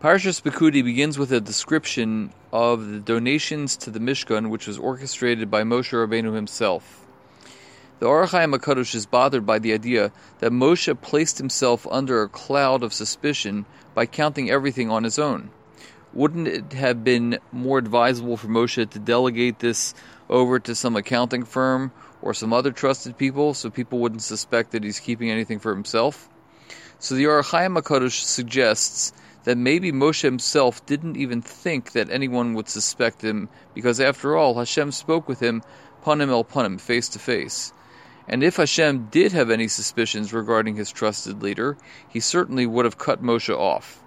Parshas Pekudi begins with a description of the donations to the Mishkan, which was orchestrated by Moshe Rabbeinu himself. The Ohr HaChaim HaKadosh is bothered by the idea that Moshe placed himself under a cloud of suspicion by counting everything on his own. Wouldn't it have been more advisable for Moshe to delegate this over to some accounting firm or some other trusted people so people wouldn't suspect that he's keeping anything for himself? So the Ohr HaChaim HaKadosh suggests that maybe Moshe himself didn't even think that anyone would suspect him, because after all, Hashem spoke with him panim el panim, face to face. And if Hashem did have any suspicions regarding his trusted leader, he certainly would have cut Moshe off.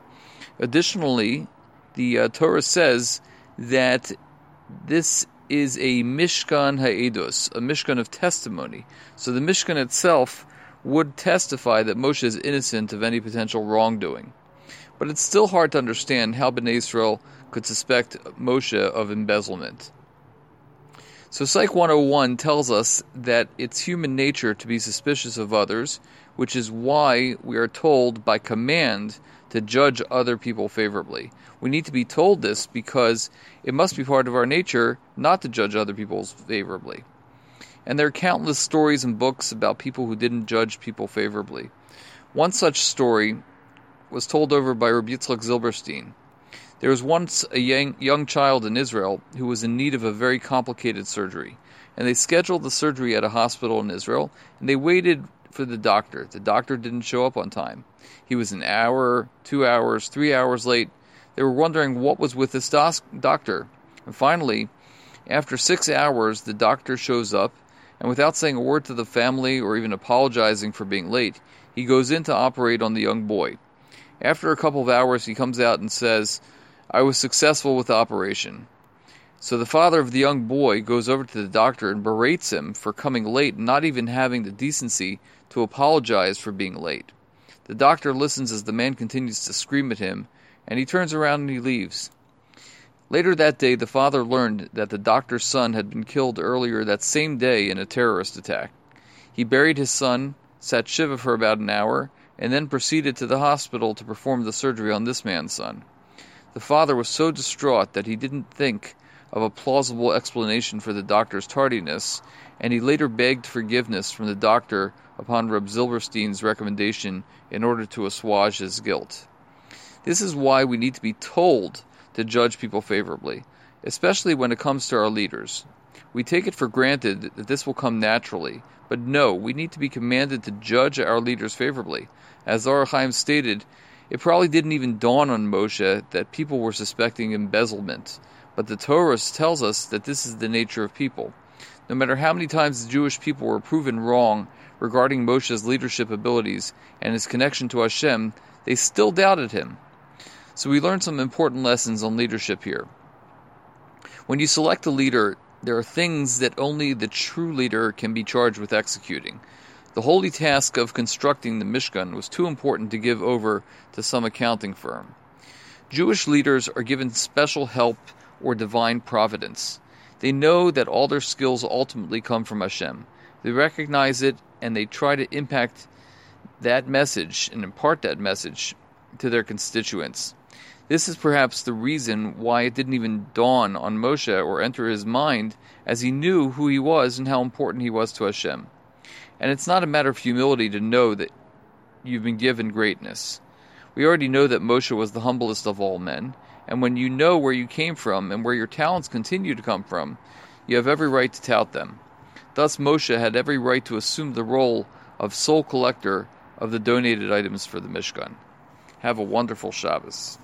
Additionally, the uh, Torah says that this is a Mishkan Ha'edus, a Mishkan of testimony. So the Mishkan itself would testify that Moshe is innocent of any potential wrongdoing but it's still hard to understand how Bnei Israel could suspect Moshe of embezzlement. So Psych 101 tells us that it's human nature to be suspicious of others, which is why we are told by command to judge other people favorably. We need to be told this because it must be part of our nature not to judge other people favorably. And there are countless stories and books about people who didn't judge people favorably. One such story was told over by Yitzchak Zilberstein. There was once a young, young child in Israel who was in need of a very complicated surgery, and they scheduled the surgery at a hospital in Israel, and they waited for the doctor. The doctor didn't show up on time. He was an hour, two hours, three hours late. They were wondering what was with this dos- doctor. And finally, after six hours, the doctor shows up, and without saying a word to the family or even apologizing for being late, he goes in to operate on the young boy. After a couple of hours, he comes out and says, I was successful with the operation. So the father of the young boy goes over to the doctor and berates him for coming late and not even having the decency to apologize for being late. The doctor listens as the man continues to scream at him, and he turns around and he leaves. Later that day, the father learned that the doctor's son had been killed earlier that same day in a terrorist attack. He buried his son, sat Shiva for about an hour, and then proceeded to the hospital to perform the surgery on this man's son. The father was so distraught that he didn't think of a plausible explanation for the doctor's tardiness, and he later begged forgiveness from the doctor upon Reb Zilberstein's recommendation in order to assuage his guilt. This is why we need to be told to judge people favorably, especially when it comes to our leaders. We take it for granted that this will come naturally, but no, we need to be commanded to judge our leaders favorably. Ohr HaChaim stated, it probably didn't even dawn on Moshe that people were suspecting embezzlement, but the Torah tells us that this is the nature of people. No matter how many times the Jewish people were proven wrong regarding Moshe's leadership abilities and his connection to Hashem, they still doubted him. So we learn some important lessons on leadership here. When you select a leader, there are things that only the true leader can be charged with executing. The holy task of constructing the Mishkan was too important to give over to some accounting firm. Jewish leaders are given special help or divine providence. They know that all their skills ultimately come from Hashem. They recognize it and they try to impact that message and impart that message to their constituents. This is perhaps the reason why it didn't even dawn on Moshe or enter his mind, as he knew who he was and how important he was to Hashem. And it's not a matter of humility to know that you've been given greatness. We already know that Moshe was the humblest of all men, and when you know where you came from and where your talents continue to come from, you have every right to tout them. Thus, Moshe had every right to assume the role of sole collector of the donated items for the Mishkan. Have a wonderful Shabbos.